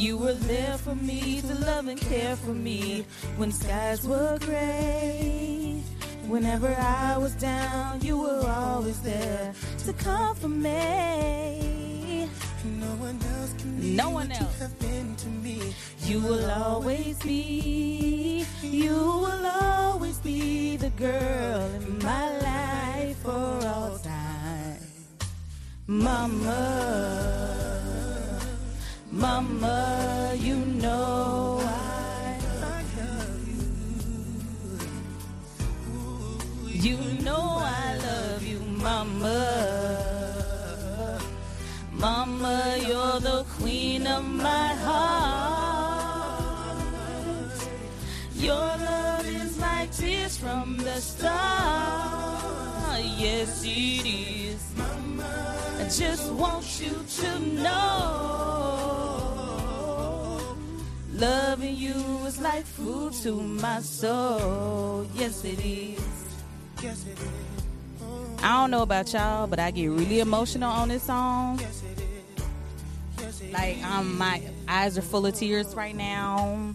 You were there for me to love and care for me when skies were gray. Whenever I was down, you were always there to comfort me. No one else can No one what else. you have been to me. You will always be, you will always be the girl in my life for all time. Mama, Mama, you know I, love you You know I love you, Mama. Mama, you're the queen of my heart. Your love is like tears from the start. Yes, it is. Mama, I just want you to know. Loving you is like food to my soul. Yes, it is. Yes, it is. I don't know about y'all, but I get really emotional on this song. Yes, it is. Yes, it Like um, my eyes are full of tears right now.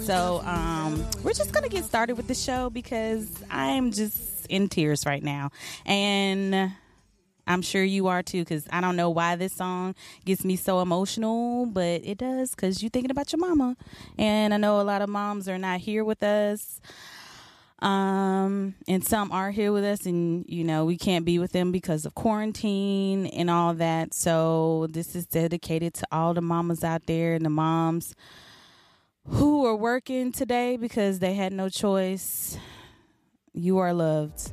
So um, we're just gonna get started with the show because I'm just in tears right now, and I'm sure you are too. Because I don't know why this song gets me so emotional, but it does. Because you're thinking about your mama, and I know a lot of moms are not here with us. Um, and some are here with us, and you know we can't be with them because of quarantine and all that. So this is dedicated to all the mamas out there and the moms who are working today because they had no choice. You are loved.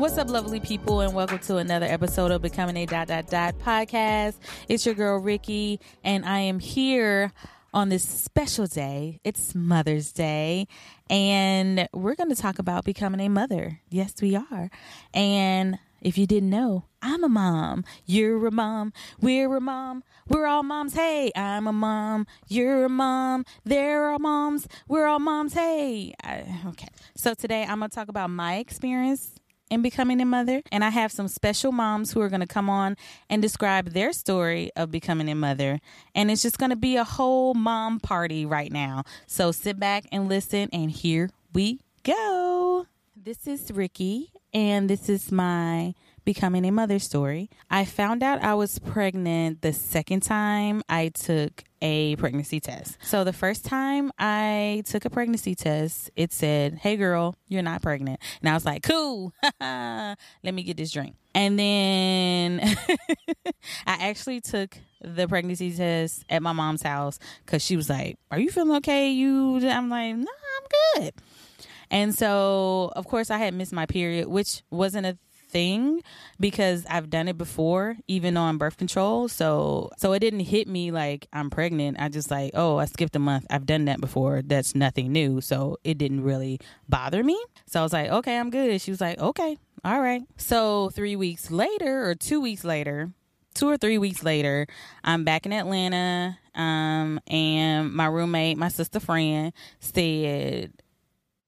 What's up, lovely people, and welcome to another episode of Becoming a Dot Dot Dot podcast. It's your girl Ricky, and I am here on this special day. It's Mother's Day, and we're going to talk about becoming a mother. Yes, we are. And if you didn't know, I'm a mom. You're a mom. We're a mom. We're all moms. Hey, I'm a mom. You're a mom. There are all moms. We're all moms. Hey. I, okay. So today I'm going to talk about my experience in becoming a mother. And I have some special moms who are going to come on and describe their story of becoming a mother. And it's just going to be a whole mom party right now. So sit back and listen, and here we go. This is Ricky, and this is my becoming a mother story. I found out I was pregnant the second time I took a pregnancy test. So the first time I took a pregnancy test, it said, "Hey girl, you're not pregnant." And I was like, "Cool. Let me get this drink." And then I actually took the pregnancy test at my mom's house cuz she was like, "Are you feeling okay?" You I'm like, "No, I'm good." And so, of course, I had missed my period, which wasn't a thing because I've done it before, even on birth control. So, so it didn't hit me like I'm pregnant. I just like, oh, I skipped a month. I've done that before. That's nothing new. So it didn't really bother me. So I was like, okay, I'm good. She was like, okay, all right. So three weeks later, or two weeks later, two or three weeks later, I'm back in Atlanta. Um, and my roommate, my sister friend, said,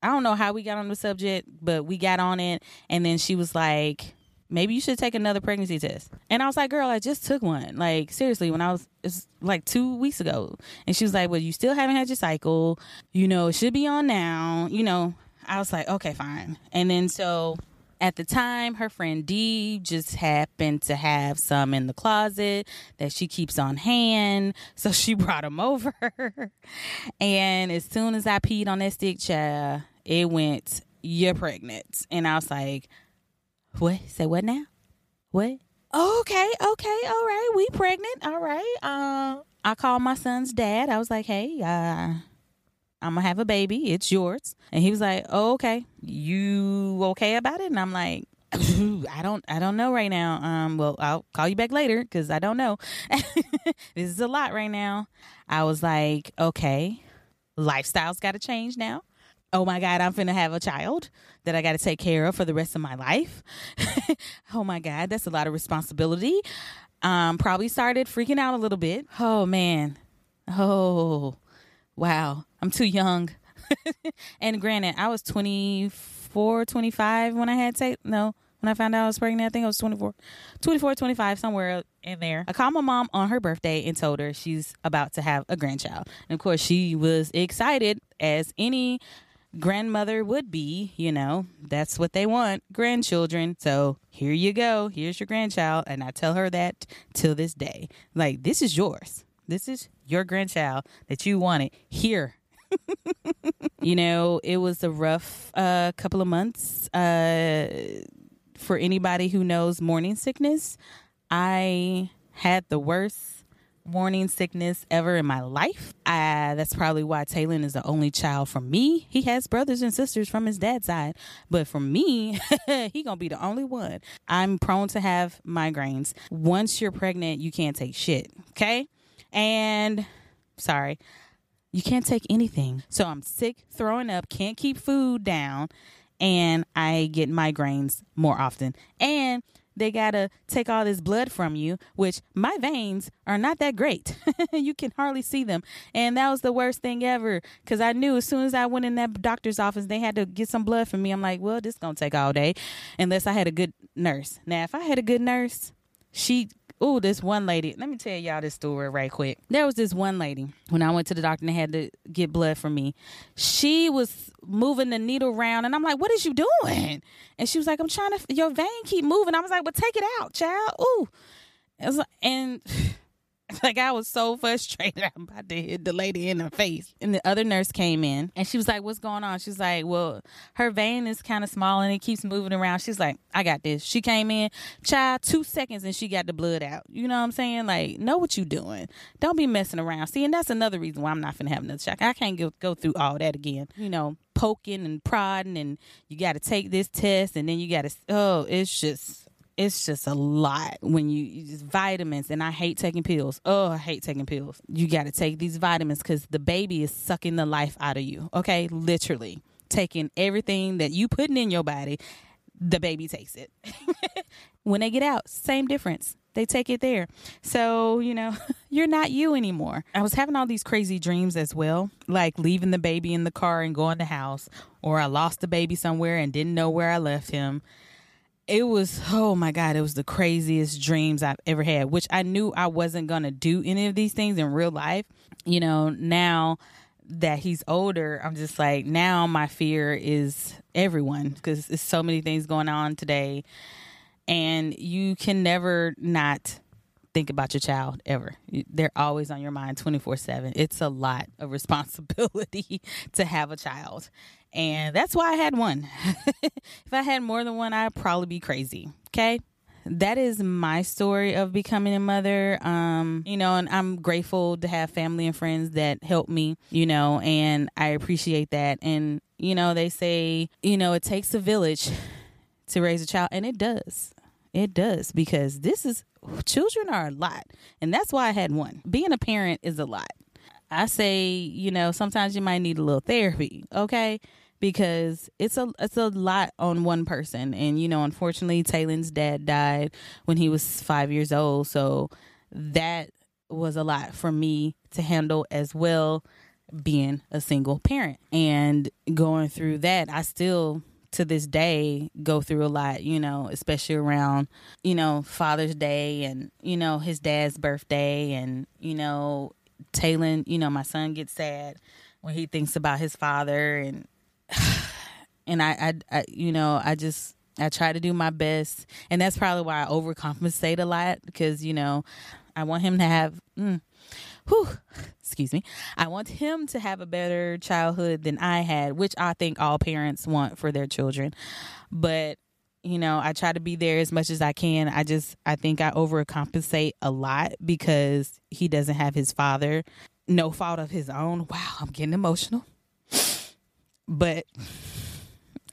I don't know how we got on the subject, but we got on it. And then she was like, maybe you should take another pregnancy test. And I was like, girl, I just took one. Like, seriously, when I was, it's like two weeks ago. And she was like, well, you still haven't had your cycle. You know, it should be on now. You know, I was like, okay, fine. And then so at the time, her friend Dee just happened to have some in the closet that she keeps on hand. So she brought them over. and as soon as I peed on that stick chair, it went, You're pregnant. And I was like, What? Say what now? What? Okay, okay, all right. We pregnant. All right. Uh, I called my son's dad. I was like, Hey, uh, I'm gonna have a baby. It's yours. And he was like, Oh, okay. You okay about it? And I'm like, I don't I don't know right now. Um well, I'll call you back later cuz I don't know. this is a lot right now. I was like, okay, lifestyle's got to change now. Oh my god, I'm finna have a child that I got to take care of for the rest of my life. oh my god, that's a lot of responsibility. Um probably started freaking out a little bit. Oh man. Oh. Wow. I'm too young. and granted, I was 24, 25 when I had tape. No, when I found out I was pregnant, I think I was 24, 24, 25, somewhere in there. I called my mom on her birthday and told her she's about to have a grandchild. And of course, she was excited as any grandmother would be, you know, that's what they want grandchildren. So here you go. Here's your grandchild. And I tell her that till this day. Like, this is yours. This is your grandchild that you wanted. Here, you know, it was a rough uh, couple of months uh, for anybody who knows morning sickness. I had the worst morning sickness ever in my life. Uh, that's probably why Taylor is the only child from me. He has brothers and sisters from his dad's side, but for me, he gonna be the only one. I'm prone to have migraines. Once you're pregnant, you can't take shit. Okay, and sorry, you can't take anything. So I'm sick, throwing up, can't keep food down, and I get migraines more often. And they gotta take all this blood from you, which my veins are not that great. you can hardly see them. And that was the worst thing ever. Cause I knew as soon as I went in that doctor's office, they had to get some blood from me. I'm like, well, this gonna take all day unless I had a good nurse. Now, if I had a good nurse, she Oh, this one lady. Let me tell y'all this story right quick. There was this one lady when I went to the doctor and had to get blood from me. She was moving the needle around, and I'm like, "What is you doing?" And she was like, "I'm trying to. Your vein keep moving." I was like, "Well, take it out, child." Ooh, and like I was so frustrated. I'm about to hit the lady in the face. And the other nurse came in and she was like, What's going on? She's like, Well, her vein is kind of small and it keeps moving around. She's like, I got this. She came in, child, two seconds and she got the blood out. You know what I'm saying? Like, know what you doing. Don't be messing around. See, and that's another reason why I'm not finna have another shock. I can't go, go through all that again. You know, poking and prodding and you got to take this test and then you got to, oh, it's just it's just a lot when you, just vitamins and I hate taking pills. Oh, I hate taking pills. You got to take these vitamins because the baby is sucking the life out of you. Okay, literally taking everything that you putting in your body, the baby takes it. when they get out, same difference. They take it there. So, you know, you're not you anymore. I was having all these crazy dreams as well, like leaving the baby in the car and going to house, or I lost the baby somewhere and didn't know where I left him it was oh my god it was the craziest dreams i've ever had which i knew i wasn't gonna do any of these things in real life you know now that he's older i'm just like now my fear is everyone because there's so many things going on today and you can never not think about your child ever. They're always on your mind 24 7. It's a lot of responsibility to have a child. And that's why I had one. if I had more than one, I'd probably be crazy. Okay. That is my story of becoming a mother. Um, you know, and I'm grateful to have family and friends that help me, you know, and I appreciate that. And, you know, they say, you know, it takes a village to raise a child, and it does. It does because this is children are a lot, and that's why I had one. Being a parent is a lot. I say, you know, sometimes you might need a little therapy, okay? Because it's a it's a lot on one person, and you know, unfortunately, Taylor's dad died when he was five years old, so that was a lot for me to handle as well being a single parent. And going through that i still to this day go through a lot, you know, especially around, you know, Father's Day and, you know, his dad's birthday. And, you know, Taylor, you know, my son gets sad when he thinks about his father and and I, I, I you know, I just I try to do my best and that's probably why I overcompensate a lot because, you know, I want him to have mm, whew, excuse me, I want him to have a better childhood than I had, which I think all parents want for their children. But you know, I try to be there as much as I can. I just, I think I overcompensate a lot because he doesn't have his father. No fault of his own. Wow, I'm getting emotional. But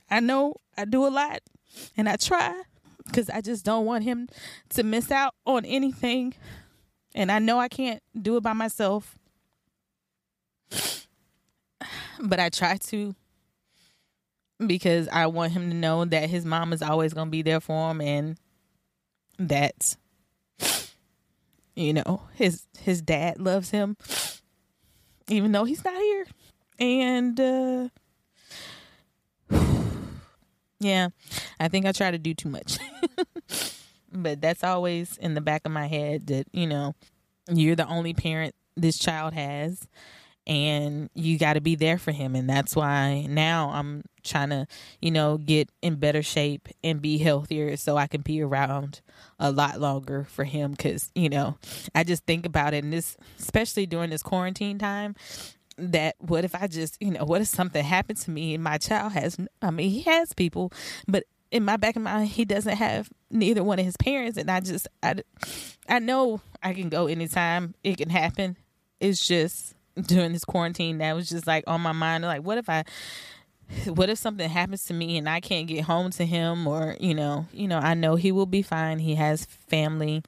I know I do a lot And I try because I just don't want him to miss out on anything. And I know I can't do it by myself. But I try to because I want him to know that his mom is always going to be there for him and that you know his his dad loves him even though he's not here and uh yeah i think i try to do too much. But that's always in the back of my head that you know you're the only parent this child has and you got to be there for him. And that's why now i'm trying to you know get in better shape and be healthier so i can be around a lot longer for him. Because you know i just think about it. And this especially during this quarantine time that what if i just you know what if something happened to me and my child has i mean he has people but in my back of my mind he doesn't have neither one of his parents. And i just i, I know i can go anytime. It can happen. It's just during this quarantine that was just like on my mind like what if i what if something happens to me and i can't get home to him or you know you know i know he will be fine. He has family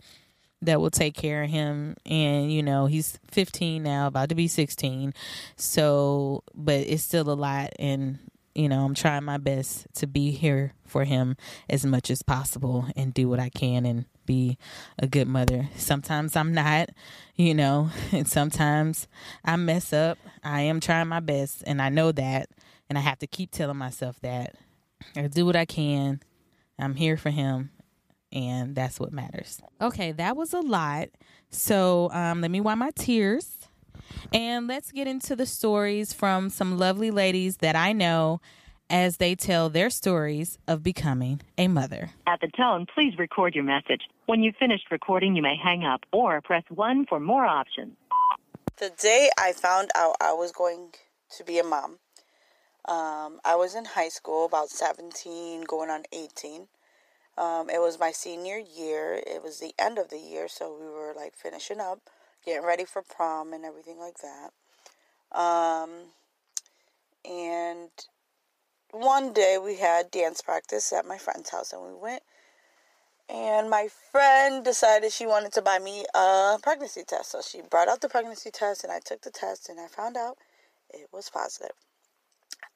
that will take care of him. And you know he's 15 now about to be 16 so but it's still a lot. And you know i'm trying my best to be here for him as much as possible and do what i can and be a good mother. Sometimes i'm not you know and sometimes i mess up. I am trying my best and i know that. And i have to keep telling myself that. I do what i can. I'm here for him and that's what matters okay that was a lot so um, let me wipe my tears and let's get into the stories from some lovely ladies that I know as they tell their stories of becoming a mother. At the tone, please record your message. When you've finished recording, you may hang up or press 1 for more options. The day I found out I was going to be a mom, um, I was in high school, about 17, going on 18. Um, it was my senior year. It was the end of the year, so we were like finishing up, getting ready for prom and everything like that. Um, and one day we had dance practice at my friend's house, and we went. And my friend decided she wanted to buy me a pregnancy test. So she brought out the pregnancy test, and I took the test, and I found out it was positive.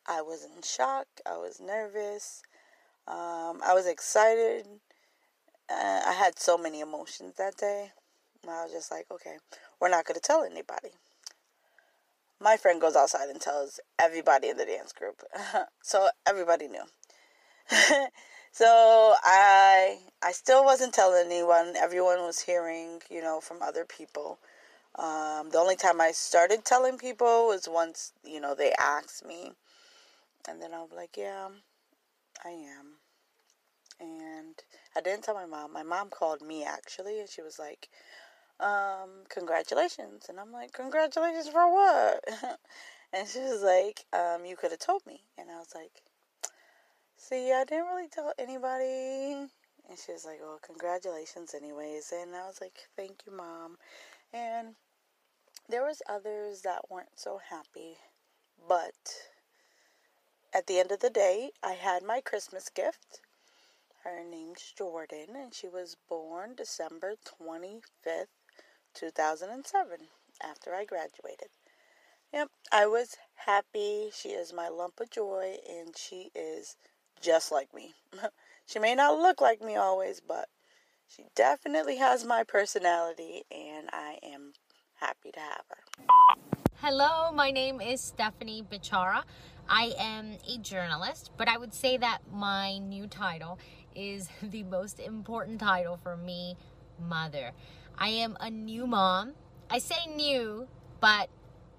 I was in shock. I was nervous. Um, I was excited. Uh, I had so many emotions that day. I was just like, okay, we're not going to tell anybody. My friend goes outside and tells everybody in the dance group. so everybody knew. so I I still wasn't telling anyone. Everyone was hearing, you know, from other people. Um, the only time I started telling people was once, you know, they asked me. And then I was like, yeah, I am. And I didn't tell my mom. My mom called me actually, and she was like, um, congratulations. And I'm like, congratulations for what? and she was like, um, you could have told me. And I was like, see, I didn't really tell anybody. And she was like, well, congratulations anyways. And I was like, thank you, mom. And there was others that weren't so happy. But at the end of the day, I had my Christmas gift. Her name's Jordan, and she was born December 25th, 2007, after I graduated. Yep, I was happy. She is my lump of joy, and she is just like me. she may not look like me always, but she definitely has my personality, and I am happy to have her. Hello, my name is Stephanie Bichara. I am a journalist, but I would say that my new title is the most important title for me mother. I am a new mom. I say new, but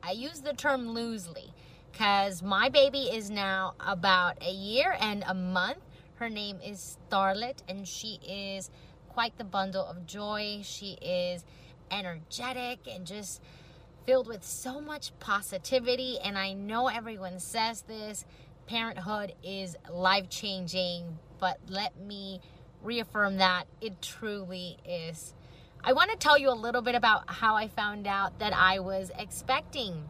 I use the term loosely because my baby is now about a year and a month. Her name is Starlet, and she is quite the bundle of joy. She is energetic and just filled with so much positivity. And I know everyone says this parenthood is life changing, but let me reaffirm that it truly is. I want to tell you a little bit about how I found out that I was expecting.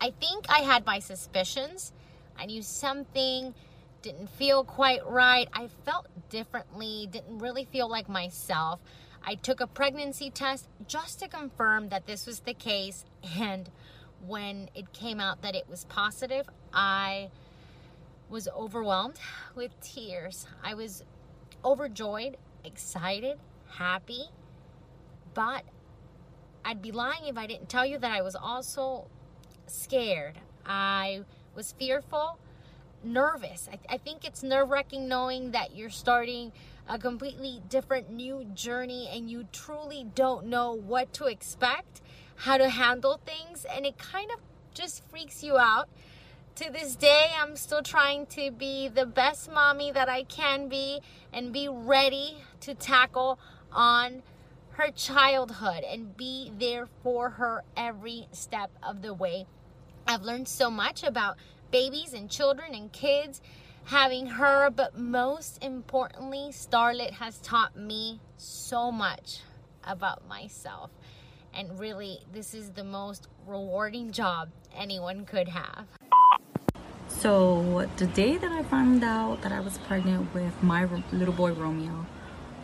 I think I had my suspicions. I knew something didn't feel quite right. I felt differently, didn't really feel like myself. I took a pregnancy test just to confirm that this was the case. And when it came out that it was positive, I was overwhelmed with tears. I was overjoyed, excited, happy, but I'd be lying if I didn't tell you that I was also scared. I was fearful, nervous. I, I think it's nerve wracking knowing that you're starting a completely different new journey and you truly don't know what to expect, how to handle things, and it kind of just freaks you out. To this day, I'm still trying to be the best mommy that I can be and be ready to tackle on her childhood and be there for her every step of the way. I've learned so much about babies and children and kids having her, but most importantly, Starlet has taught me so much about myself. And really, this is the most rewarding job anyone could have. So, the day that I found out that I was pregnant with my little boy Romeo,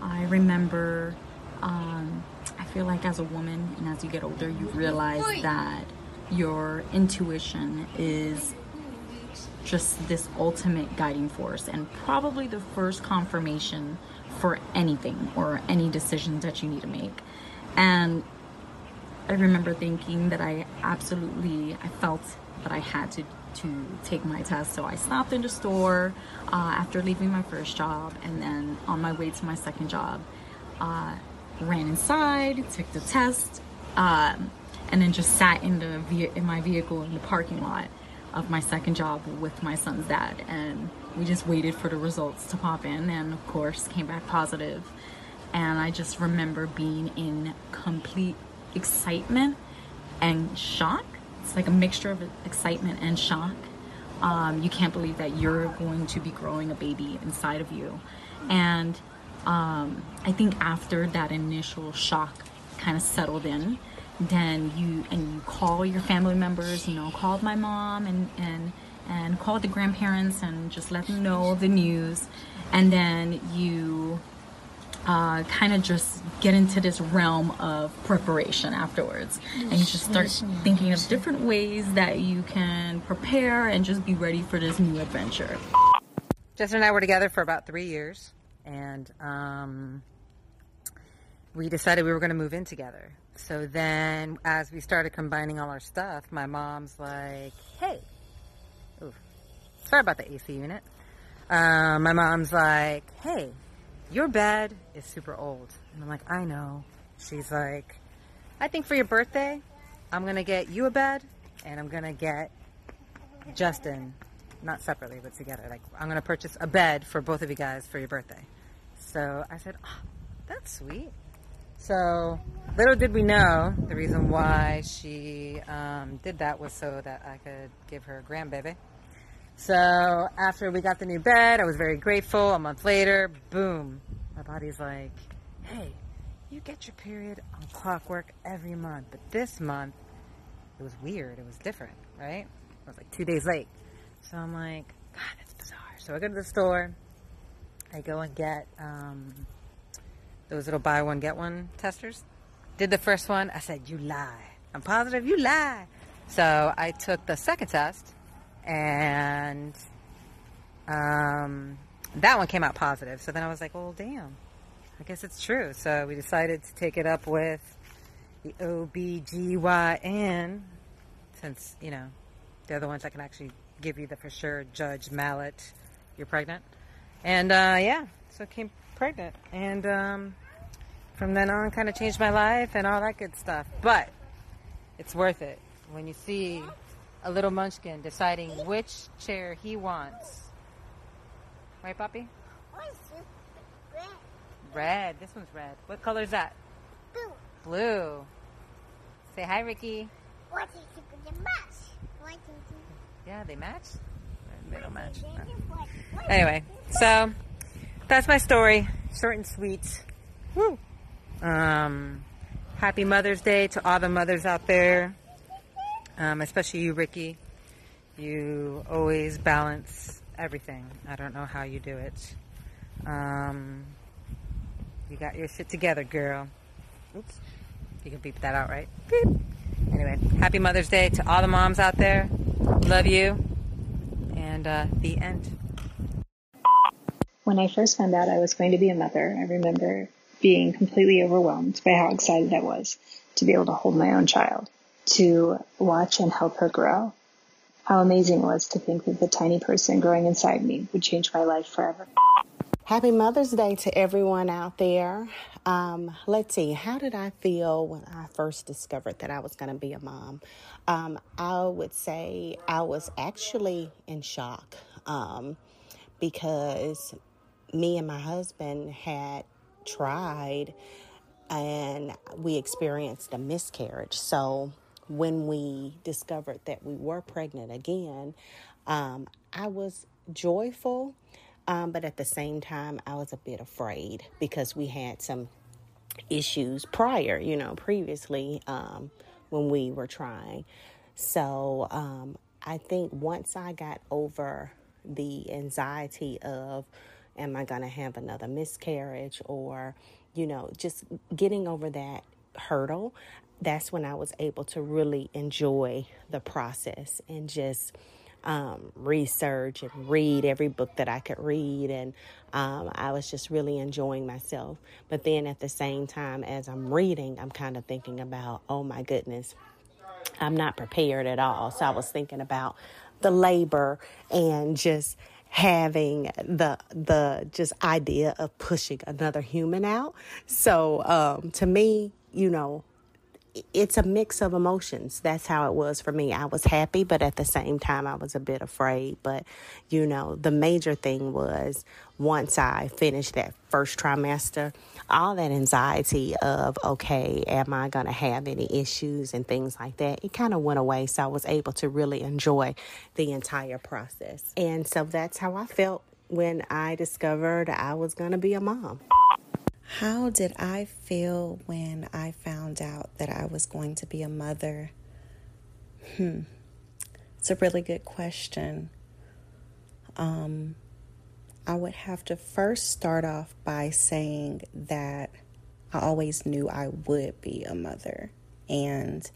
I remember um, I feel like as a woman and as you get older, you realize that your intuition is just this ultimate guiding force and probably the first confirmation for anything or any decisions that you need to make. And I remember thinking that I absolutely I felt that I had to to take my test. So I stopped in the store uh, after leaving my first job, and then on my way to my second job, uh, ran inside, took the test, um, and then just sat in the ve- in my vehicle in the parking lot of my second job with my son's dad, and we just waited for the results to pop in, and of course came back positive. And I just remember being in complete excitement and shock. It's like a mixture of excitement and shock. Um, you can't believe that you're going to be growing a baby inside of you. And um, I think after that initial shock kind of settled in, then you and you call your family members. You know, called my mom and and and called the grandparents and just let them know the news, and then you uh, kind of just get into this realm of preparation afterwards. And you just start thinking of different ways that you can prepare and just be ready for this new adventure. Justin and I were together for about three years, and um, we decided we were going to move in together. So then, as we started combining all our stuff, my mom's like, hey, ooh, sorry about the AC unit. Uh, my mom's like, hey, your bed is super old. And I'm like, I know. She's like, I think for your birthday, I'm going to get you a bed and I'm going to get Justin, not separately, but together. Like, I'm going to purchase a bed for both of you guys for your birthday. So I said, oh, that's sweet. So little did we know the reason why she um, did that was so that I could give her a grandbaby. So after we got the new bed, I was very grateful. A month later, boom, my body's like, hey, you get your period on clockwork every month, but this month it was weird. It was different, right? I was like two days late. So I'm like, God, that's bizarre. So I go to the store. I go and get um, those little buy one get one testers. Did the first one. I said, you lie. I'm positive you lie. So I took the second test and um, that one came out positive. So then I was like, well, damn, I guess it's true. So we decided to take it up with the OBGYN since, you know, they're the ones that can actually give you the for sure judge mallet you're pregnant. And uh, yeah, so came pregnant. And um, from then on, kind of changed my life and all that good stuff. But it's worth it when you see a little munchkin deciding which chair he wants. Right, Poppy? Red. This one's red. What color is that? Blue. Blue. Say hi, Ricky. What is it match? What is it? Yeah, they match. They don't match. Anyway, so that's my story. Short and sweet. Woo. Um, happy Mother's Day to all the mothers out there, um, especially you, Ricky. You always balance everything. I don't know how you do it. Um, you got your shit together, girl. Oops. You can beep that out, right? Beep. Anyway, happy Mother's Day to all the moms out there. Love you. And uh, the end. When I first found out I was going to be a mother, I remember being completely overwhelmed by how excited I was to be able to hold my own child, to watch and help her grow. How amazing it was to think that the tiny person growing inside me would change my life forever. Happy Mother's Day to everyone out there. Um, let's see, how did I feel when I first discovered that I was going to be a mom? Um, I would say I was actually in shock um, because me and my husband had tried and we experienced a miscarriage. So when we discovered that we were pregnant again, um, I was joyful, um, but at the same time, I was a bit afraid because we had some issues prior, you know, previously um, when we were trying. So um, I think once I got over the anxiety of, am I going to have another miscarriage or, you know, just getting over that hurdle, that's when I was able to really enjoy the process and just um, research and read every book that I could read. And um, I was just really enjoying myself. But then at the same time, as I'm reading, I'm kind of thinking about, oh my goodness, I'm not prepared at all. So I was thinking about the labor and just having the the just idea of pushing another human out. So um, to me, you know, it's a mix of emotions. That's how it was for me. I was happy, but at the same time, I was a bit afraid. But, you know, the major thing was once I finished that first trimester, all that anxiety of, okay, am I going to have any issues and things like that, it kind of went away. So I was able to really enjoy the entire process. And so that's how I felt when I discovered I was going to be a mom. How did I feel when I found out that I was going to be a mother? Hmm. It's a really good question. Um, I would have to first start off by saying that I always knew I would be a mother and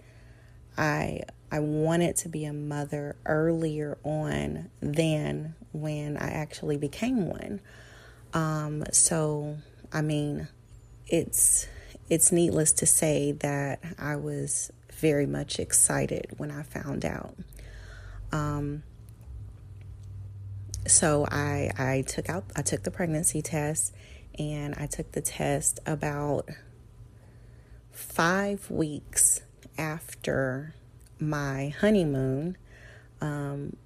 I I wanted to be a mother earlier on than when I actually became one. Um, so I mean, it's it's needless to say that I was very much excited when I found out. Um, so I I took out I took the pregnancy test and I took the test about five weeks after my honeymoon. Um,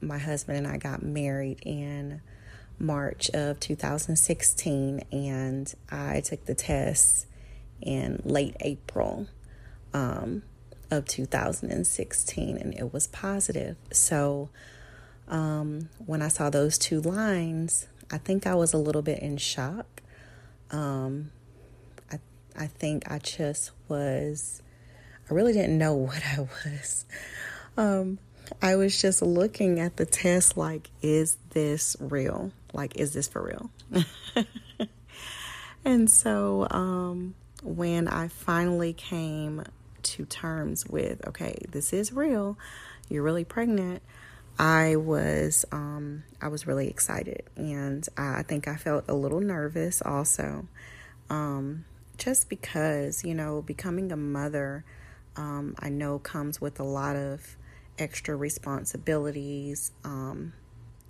my husband and I got married in March of 2016, and I took the test in late April um, of 2016, and it was positive. So um, when I saw those two lines, I think I was a little bit in shock. Um, I I think I just was. I really didn't know what I was. Um, I was just looking at the test like, is this real? Like, is this for real? and so um, when I finally came to terms with, okay, this is real, you're really pregnant. I was um, I was really excited, and I think I felt a little nervous also, um, just because you know becoming a mother, um, I know comes with a lot of extra responsibilities. Um,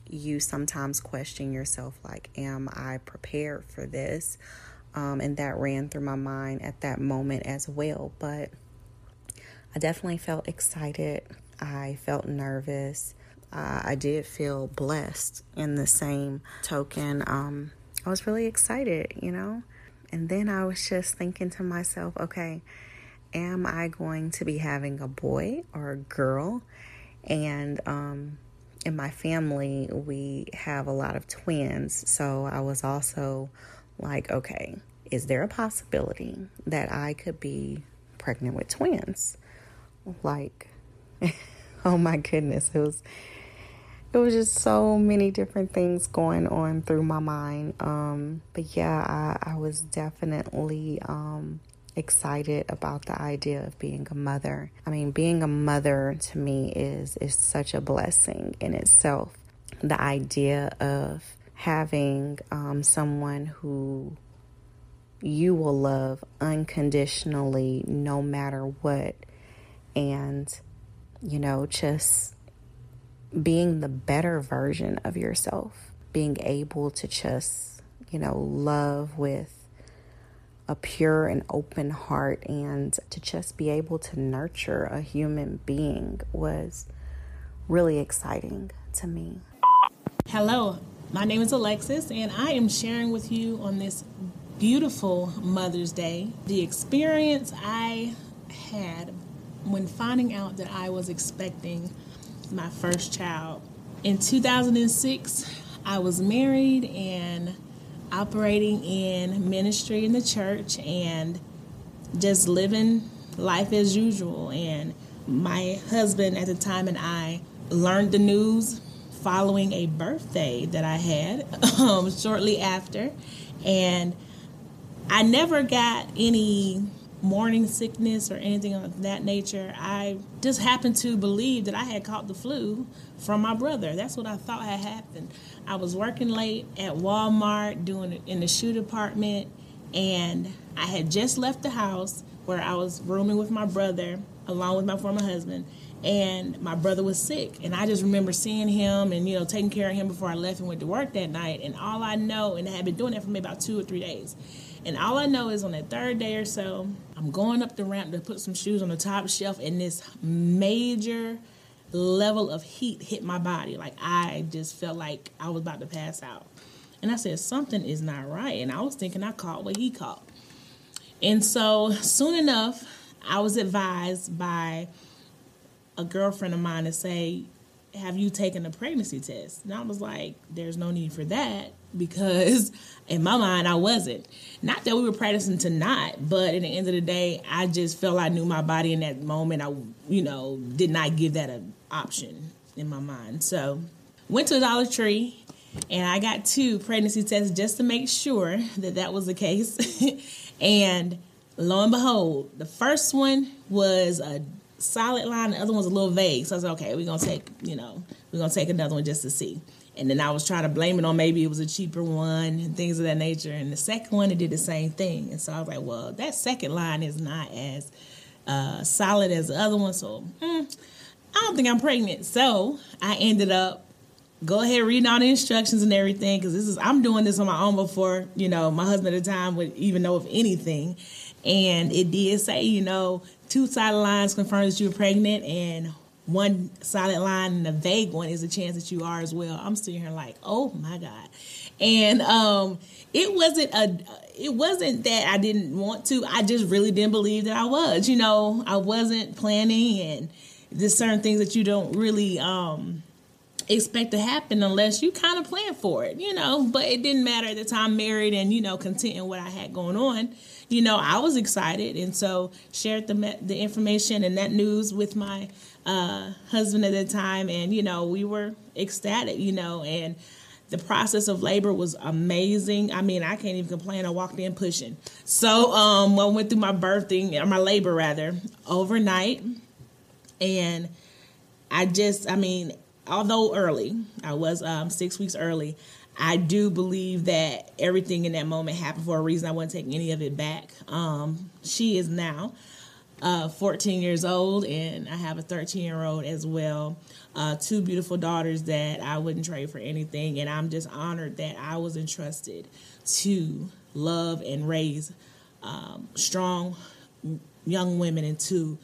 you sometimes question yourself, like, am I prepared for this? Um, and that ran through my mind at that moment as well. But I definitely felt excited. I felt nervous. Uh, I did feel blessed in the same token. Um, I was really excited, you know? And then I was just thinking to myself, okay, am I going to be having a boy or a girl? And um, in my family, we have a lot of twins. So I was also like, okay, is there a possibility that I could be pregnant with twins? Like, oh my goodness, it was it was just so many different things going on through my mind. Um, but yeah, I, I was definitely um, excited about the idea of being a mother. I mean, being a mother to me is is such a blessing in itself. The idea of having um, someone who you will love unconditionally no matter what and you know just being the better version of yourself, being able to just, you know, love with a pure and open heart and to just be able to nurture a human being was really exciting to me. Hello, my name is Alexis, and I am sharing with you on this beautiful Mother's Day the experience I had when finding out that I was expecting my first child. In 2006, I was married and operating in ministry in the church and just living life as usual. And my husband at the time and I learned the news following a birthday that I had um, shortly after. And I never got any morning sickness or anything of that nature. I just happened to believe that I had caught the flu from my brother. That's what I thought had happened. I was working late at Walmart doing it in the shoe department, and I had just left the house where I was rooming with my brother along with my former husband. And my brother was sick, and I just remember seeing him and you know taking care of him before I left and went to work that night. And all I know, and I had been doing that for me about two or three days and all I know is on that third day or so, I'm going up the ramp to put some shoes on the top shelf, and this major level of heat hit my body. Like I just felt like I was about to pass out. And I said, something is not right. And I was thinking I caught what he caught. And so soon enough, I was advised by a girlfriend of mine to say, Have you taken a pregnancy test? And I was like, There's no need for that because in my mind I wasn't. Not that we were practicing to not, but at the end of the day, I just felt I knew my body in that moment. I, you know, did not give that an option in my mind. So went to Dollar Tree and I got two pregnancy tests just to make sure that that was the case. and lo and behold, the first one was a solid line, the other one was a little vague. So I was like, okay, we're gonna take, you know, we're gonna take another one just to see. And then I was trying to blame it on maybe it was a cheaper one and things of that nature. And the second one, it did the same thing. And so I was like, well, that second line is not as uh, solid as the other one. So mm, I don't think I'm pregnant. So I ended up go ahead reading all the instructions and everything because this is I'm doing this on my own before you know my husband at the time would even know of anything. And it did say, you know, two solid lines confirm that you were pregnant and one solid line and a vague one is a chance that you are as well. I'm sitting here like, oh my god, and um, it wasn't a, it wasn't that I didn't want to. I just really didn't believe that I was. You know, I wasn't planning, and there's certain things that you don't really um expect to happen unless you kind of plan for it, you know. But it didn't matter at the time, married and you know, content in what I had going on. You know, I was excited, and so shared the the information and that news with my uh, husband at the time, and you know we were ecstatic, you know, and the process of labor was amazing. I mean, I can't even complain. I walked in pushing. So um, I went through my birthing or my labor rather overnight, and I just, I mean, although early, I was um, six weeks early. I do believe that everything in that moment happened for a reason. I wouldn't take any of it back. Um, she is now uh, 14 years old, and I have a 13 year old as well. Uh, two beautiful daughters that I wouldn't trade for anything, and I'm just honored that I was entrusted to love and raise um, strong young women into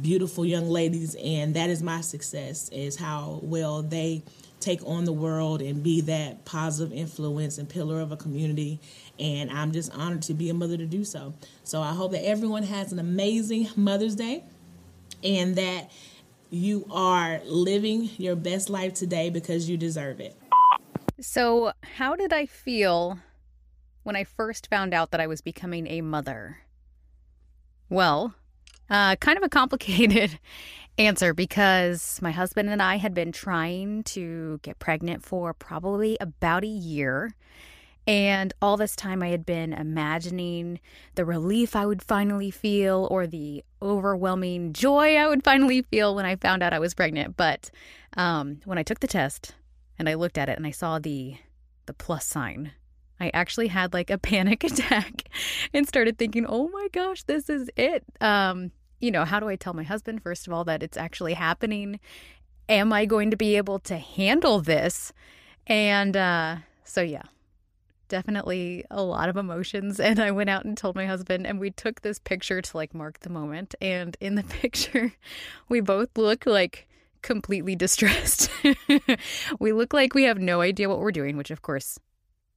beautiful young ladies, and that is my success. Is how well they take on the world and be that positive influence and pillar of a community and I'm just honored to be a mother to do so. So I hope that everyone has an amazing Mother's Day and that you are living your best life today because you deserve it. So, how did I feel when I first found out that I was becoming a mother? Well, Uh, kind of a complicated answer because my husband and I had been trying to get pregnant for probably about a year. And all this time, I had been imagining the relief I would finally feel or the overwhelming joy I would finally feel when I found out I was pregnant. But um, when I took the test and I looked at it and I saw the the plus sign, I actually had like a panic attack and started thinking, "Oh my gosh, this is it." Um, you know, how do I tell my husband first of all that it's actually happening? Am I going to be able to handle this? And uh, so, yeah, definitely a lot of emotions. And I went out and told my husband, and we took this picture to like mark the moment. And in the picture, we both look like completely distressed. we look like we have no idea what we're doing, which of course,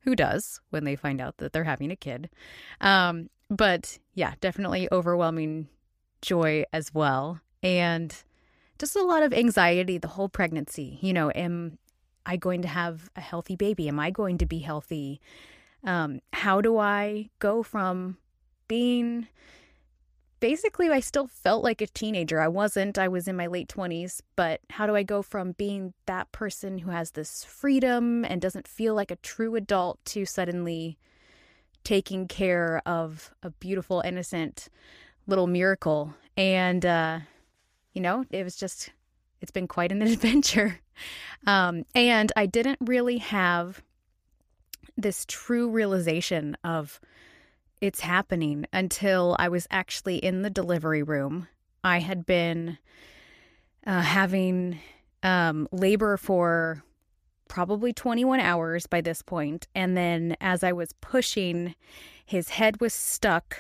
who does when they find out that they're having a kid? Um, but yeah, definitely overwhelming joy as well. And just a lot of anxiety the whole pregnancy. You know, am I going to have a healthy baby? Am I going to be healthy? Um, how do I go from being basically, I still felt like a teenager. I wasn't, I was in my late 20s, but how do I go from being that person who has this freedom and doesn't feel like a true adult to suddenly taking care of a beautiful, innocent little miracle? And, uh, you know, it was just, it's been quite an adventure. Um, and I didn't really have this true realization of it's happening until I was actually in the delivery room. I had been uh, having um, labor for probably 21 hours by this point, And then as I was pushing, his head was stuck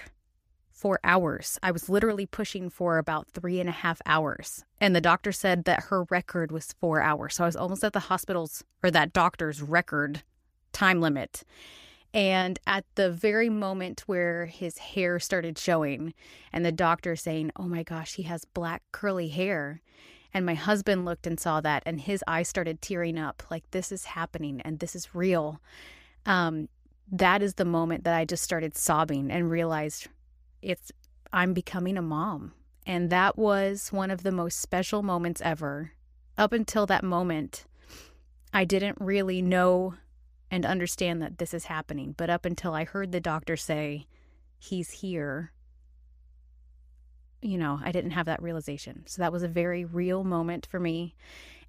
for hours. I was literally pushing for about three and a half hours. And the doctor said that her record was four hours. So I was almost at the hospital's or that doctor's record time limit. And at the very moment where his hair started showing, and the doctor saying, Oh my gosh, he has black curly hair. And my husband looked and saw that, and his eyes started tearing up like, This is happening and this is real. Um, that is the moment that I just started sobbing and realized it's I'm becoming a mom. And that was one of the most special moments ever. Up until that moment, I didn't really know and understand that this is happening. But up until I heard the doctor say, he's here, you know, I didn't have that realization. So that was a very real moment for me.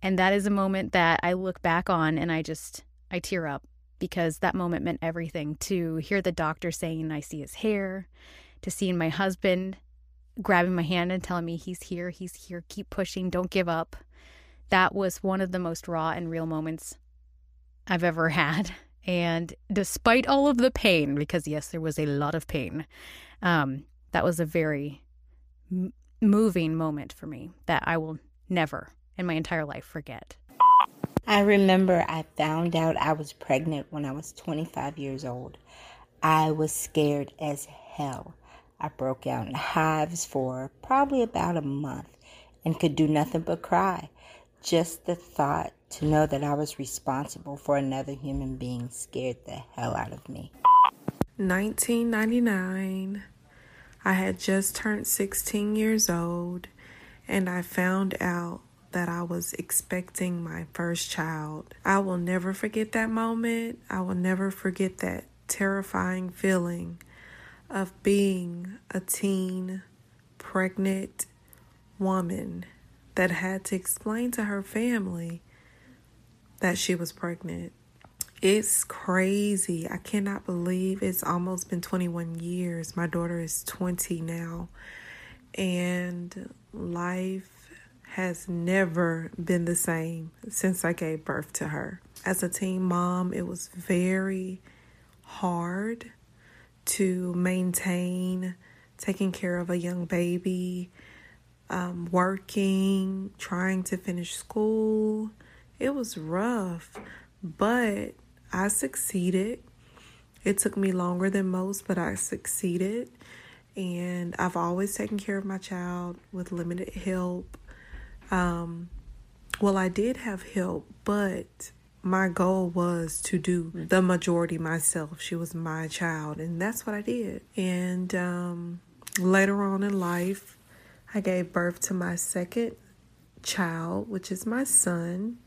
And that is a moment that I look back on and I just, I tear up because that moment meant everything to hear the doctor saying, I see his hair to seeing my husband grabbing my hand and telling me he's here, he's here, keep pushing, don't give up. That was one of the most raw and real moments I've ever had. And despite all of the pain, because yes, there was a lot of pain, um, that was a very m- moving moment for me that I will never in my entire life forget. I remember I found out I was pregnant when I was 25 years old. I was scared as hell. I broke out in hives for probably about a month and could do nothing but cry. Just the thought to know that I was responsible for another human being scared the hell out of me. 1999. I had just turned 16 years old and I found out that I was expecting my first child. I will never forget that moment. I will never forget that terrifying feeling of being a teen, pregnant woman that had to explain to her family that she was pregnant. It's crazy. I cannot believe it's almost been 21 years. My daughter is 20 now. And life has never been the same since I gave birth to her. As a teen mom, it was very hard to maintain taking care of a young baby, um, working, trying to finish school. It was rough, but I succeeded. It took me longer than most, but I succeeded. And I've always taken care of my child with limited help. Um, well, I did have help, but my goal was to do the majority myself. She was my child, and that's what I did. And um, later on in life, I gave birth to my second child, which is my son.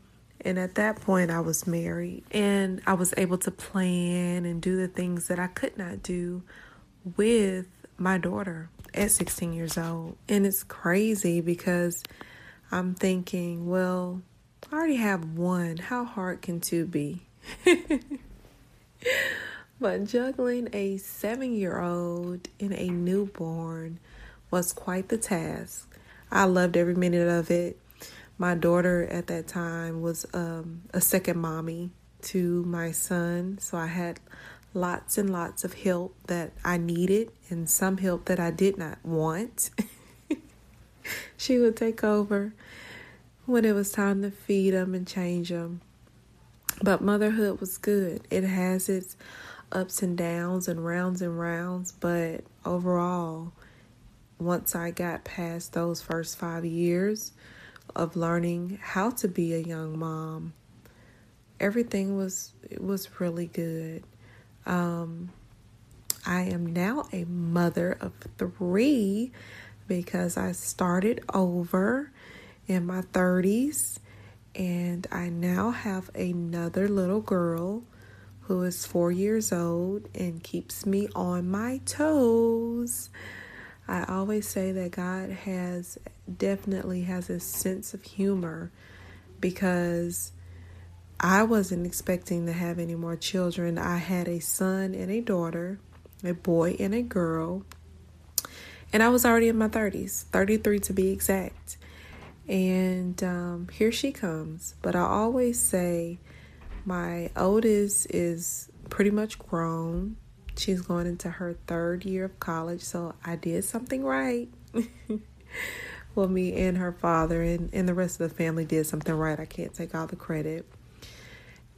And at that point, I was married and I was able to plan and do the things that I could not do with my daughter at 16 years old. And it's crazy because I'm thinking, well, I already have one. How hard can two be? but juggling a seven year old and a newborn was quite the task. I loved every minute of it. My daughter at that time was um, a second mommy to my son, so I had lots and lots of help that I needed and some help that I did not want. she would take over when it was time to feed them and change them. But motherhood was good. It has its ups and downs and rounds and rounds, but overall, once I got past those first five years of learning how to be a young mom, everything was was really good. Um, I am now a mother of three because I started over in my 30s and I now have another little girl who is four years old and keeps me on my toes. I always say that God has definitely has a sense of humor because I wasn't expecting to have any more children. I had a son and a daughter, a boy and a girl. And I was already in my 30s, 33 to be exact. And um, here she comes. But I always say my oldest is pretty much grown. She's going into her third year of college, so I did something right. well, me and her father and, and the rest of the family did something right. I can't take all the credit.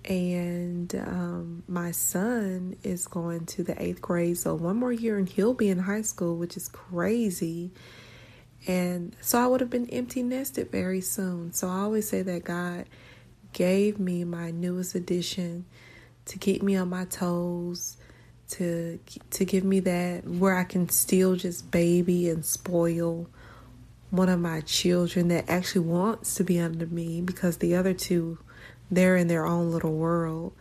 And um, my son is going to the eighth grade, so one more year and he'll be in high school, which is crazy. And so I would have been empty nested very soon. So I always say that God gave me my newest addition to keep me on my toes, to to give me that where I can still just baby and spoil one of my children that actually wants to be under me because the other two they're in their own little world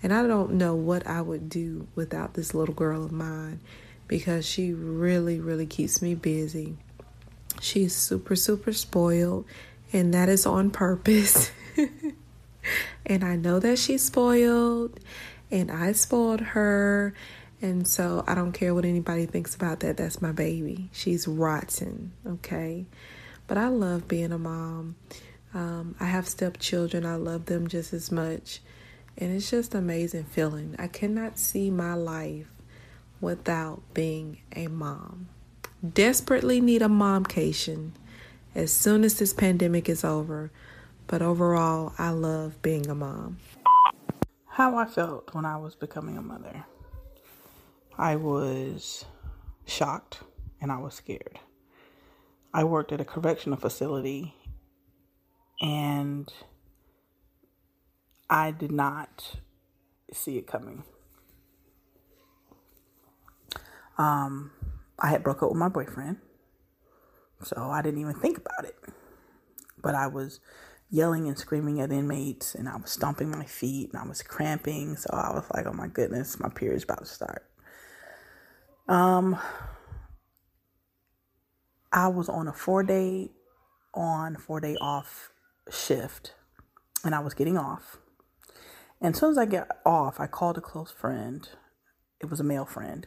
and I don't know what I would do without this little girl of mine because she really really keeps me busy. She's super super spoiled and that is on purpose. and I know that she's spoiled and I spoiled her and so I don't care what anybody thinks about that. That's my baby. She's rotten, okay? But I love being a mom. Um, I have stepchildren. I love them just as much. And it's just amazing feeling. I cannot see my life without being a mom. Desperately need a momcation as soon as this pandemic is over. But overall, I love being a mom. How I felt when I was becoming a mother. I was shocked and I was scared. I worked at a correctional facility and I did not see it coming. Um, I had broke up with my boyfriend, so I didn't even think about it. But I was yelling and screaming at inmates, and I was stomping my feet, and I was cramping. So I was like, "Oh my goodness, my period's about to start." Um, I was on a four day on, four day off shift, and I was getting off. And as soon as I get off, I called a close friend. It was a male friend.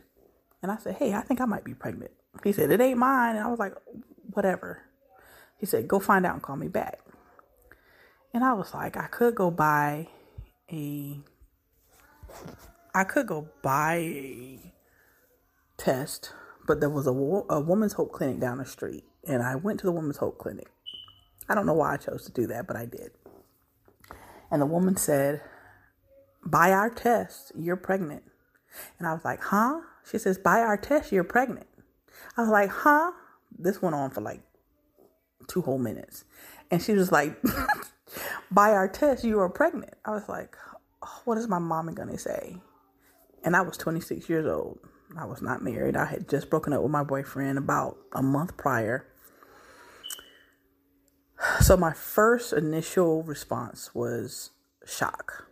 And I said, Hey, I think I might be pregnant. He said, It ain't mine. And I was like, Whatever. He said, Go find out and call me back. And I was like, I could go buy a I could go buy a test, but there was a, a Woman's Hope Clinic down the street, and I went to the Woman's Hope Clinic. I don't know why I chose to do that, but I did. And the woman said, Buy our test, you're pregnant. And I was like, Huh? She says, By our test, you're pregnant. I was like, Huh? This went on for like two whole minutes. And she was like, By our test, you are pregnant. I was like, oh, What is my mommy gonna say? And I was 26 years old. I was not married. I had just broken up with my boyfriend about a month prior. So my first initial response was shock.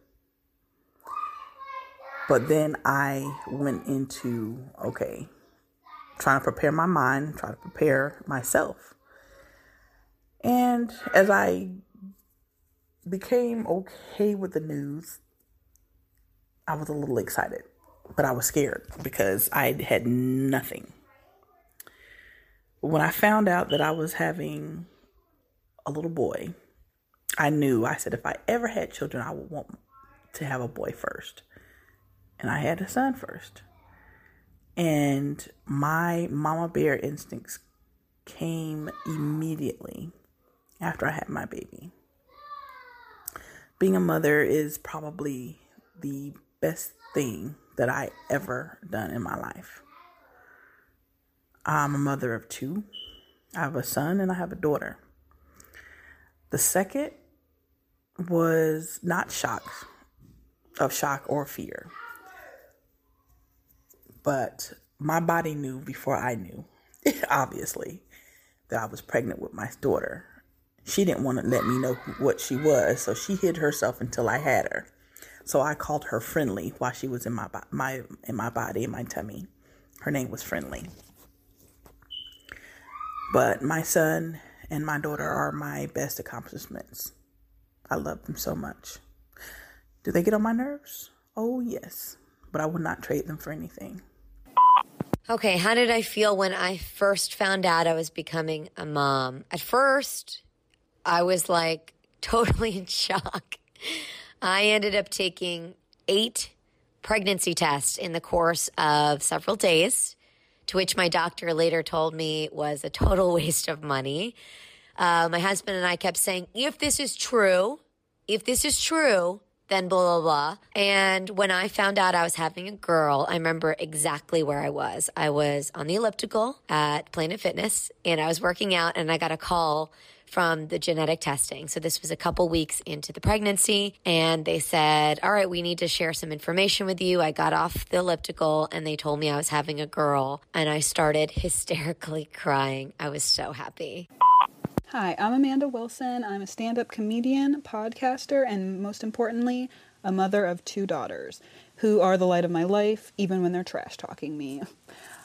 But then I went into, okay, trying to prepare my mind, trying to prepare myself. And as I became okay with the news, I was a little excited, but I was scared because I had nothing. When I found out that I was having a little boy, I knew, I said, if I ever had children, I would want to have a boy first. And I had a son first. And my mama bear instincts came immediately after I had my baby. Being a mother is probably the best thing that I ever done in my life. I'm a mother of two. I have a son and I have a daughter. The second was not shock, of shock or fear. But my body knew before I knew, obviously, that I was pregnant with my daughter. She didn't want to let me know what she was, so she hid herself until I had her. So I called her Friendly while she was in my my in my body in my tummy. Her name was Friendly. But my son and my daughter are my best accomplishments. I love them so much. Do they get on my nerves? Oh, yes. But I would not trade them for anything. Okay, how did I feel when I first found out I was becoming a mom? At first, I was like totally in shock. I ended up taking eight pregnancy tests in the course of several days, to which my doctor later told me was a total waste of money. Uh, my husband and I kept saying, if this is true, if this is true, then blah, blah, blah. And when I found out I was having a girl, I remember exactly where I was. I was on the elliptical at Planet Fitness and I was working out and I got a call from the genetic testing. So this was a couple weeks into the pregnancy and they said, all right, we need to share some information with you. I got off the elliptical and they told me I was having a girl and I started hysterically crying. I was so happy. Hi, I'm Amanda Wilson. I'm a stand up comedian, podcaster, and most importantly, a mother of two daughters who are the light of my life, even when they're trash talking me.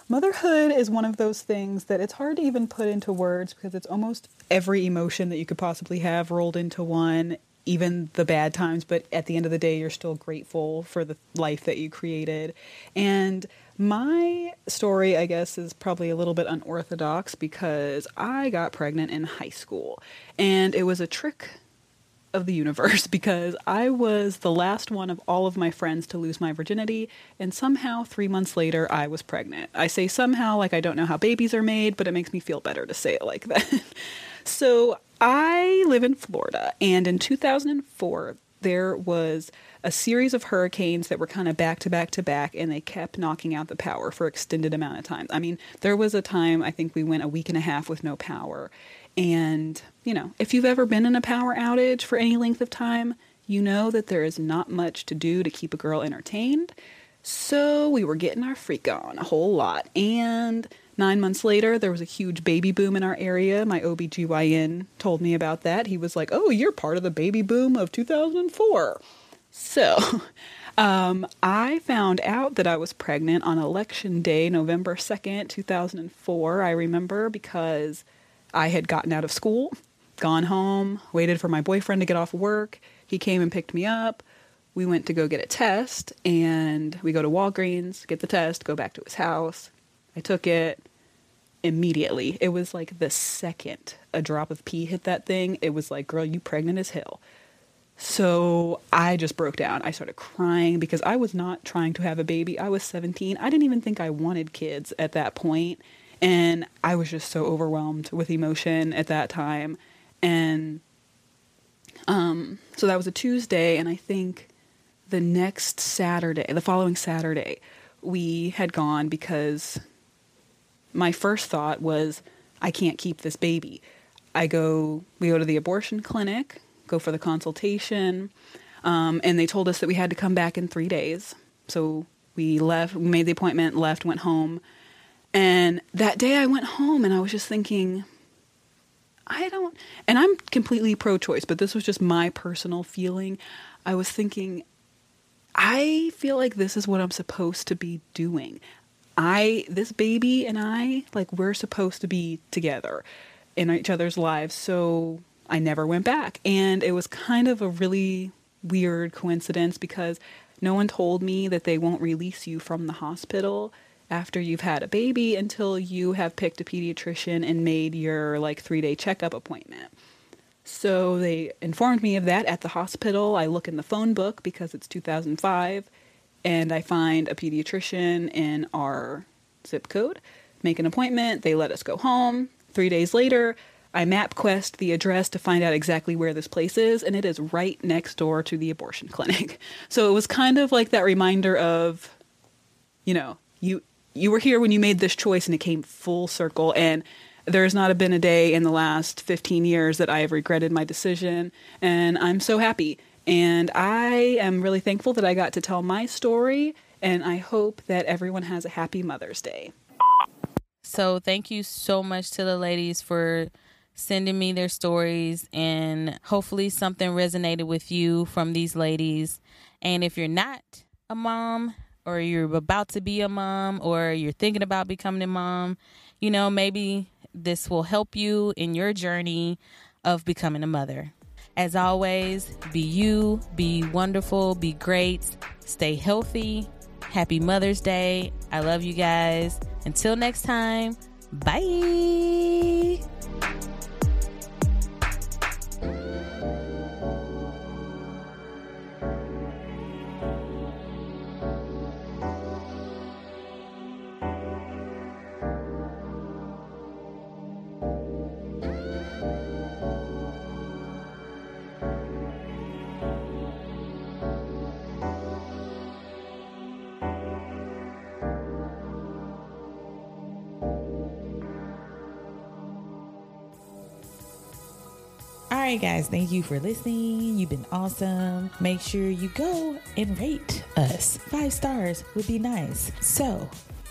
Motherhood is one of those things that it's hard to even put into words because it's almost every emotion that you could possibly have rolled into one, even the bad times, but at the end of the day, you're still grateful for the life that you created. And my story, I guess, is probably a little bit unorthodox because I got pregnant in high school. And it was a trick of the universe because I was the last one of all of my friends to lose my virginity, and somehow three months later, I was pregnant. I say somehow like I don't know how babies are made, but it makes me feel better to say it like that. so I live in Florida, and in 2004, there was a series of hurricanes that were kind of back to back to back and they kept knocking out the power for extended amount of time. I mean, there was a time I think we went a week and a half with no power. And, you know, if you've ever been in a power outage for any length of time, you know that there is not much to do to keep a girl entertained. So we were getting our freak on a whole lot. And nine months later, there was a huge baby boom in our area. My OBGYN told me about that. He was like, Oh, you're part of the baby boom of 2004. So um, I found out that I was pregnant on election day, November 2nd, 2004. I remember because I had gotten out of school, gone home, waited for my boyfriend to get off work. He came and picked me up. We went to go get a test, and we go to Walgreens, get the test, go back to his house. I took it immediately. It was like the second a drop of pee hit that thing, it was like, girl, you pregnant as hell. So I just broke down. I started crying because I was not trying to have a baby. I was 17. I didn't even think I wanted kids at that point. And I was just so overwhelmed with emotion at that time. And um, so that was a Tuesday. And I think the next Saturday, the following Saturday, we had gone because my first thought was, I can't keep this baby. I go, we go to the abortion clinic go for the consultation. Um, and they told us that we had to come back in three days. So we left, we made the appointment, left, went home. And that day I went home and I was just thinking, I don't, and I'm completely pro choice, but this was just my personal feeling. I was thinking, I feel like this is what I'm supposed to be doing. I, this baby and I, like, we're supposed to be together in each other's lives. So I never went back. And it was kind of a really weird coincidence because no one told me that they won't release you from the hospital after you've had a baby until you have picked a pediatrician and made your like three day checkup appointment. So they informed me of that at the hospital. I look in the phone book because it's 2005 and I find a pediatrician in our zip code, make an appointment, they let us go home. Three days later, I MapQuest the address to find out exactly where this place is, and it is right next door to the abortion clinic. So it was kind of like that reminder of, you know, you you were here when you made this choice and it came full circle and there's not been a day in the last 15 years that I have regretted my decision and I'm so happy. And I am really thankful that I got to tell my story and I hope that everyone has a happy Mother's Day. So, thank you so much to the ladies for sending me their stories and hopefully something resonated with you from these ladies. And if you're not a mom, or you're about to be a mom or you're thinking about becoming a mom, you know, maybe this will help you in your journey of becoming a mother. As always, be you, be wonderful, be great, stay healthy. Happy Mother's Day. I love you guys. Until next time, bye. Right, guys, thank you for listening. You've been awesome. Make sure you go and rate us. Five stars would be nice. So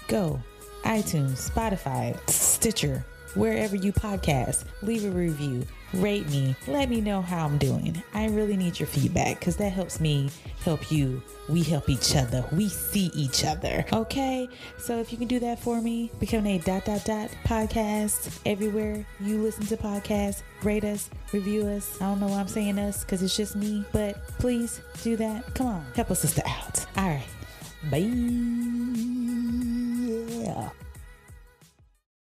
go iTunes, Spotify, Stitcher, wherever you podcast. Leave a review, rate me, let me know how I'm doing. I really need your feedback because that helps me help you. We help each other. We see each other. Okay? So if you can do that for me, become a dot dot dot podcast everywhere you listen to podcasts. Rate us, review us. I don't know why I'm saying us because it's just me, but please do that. Come on, help a sister out. All right. Bye.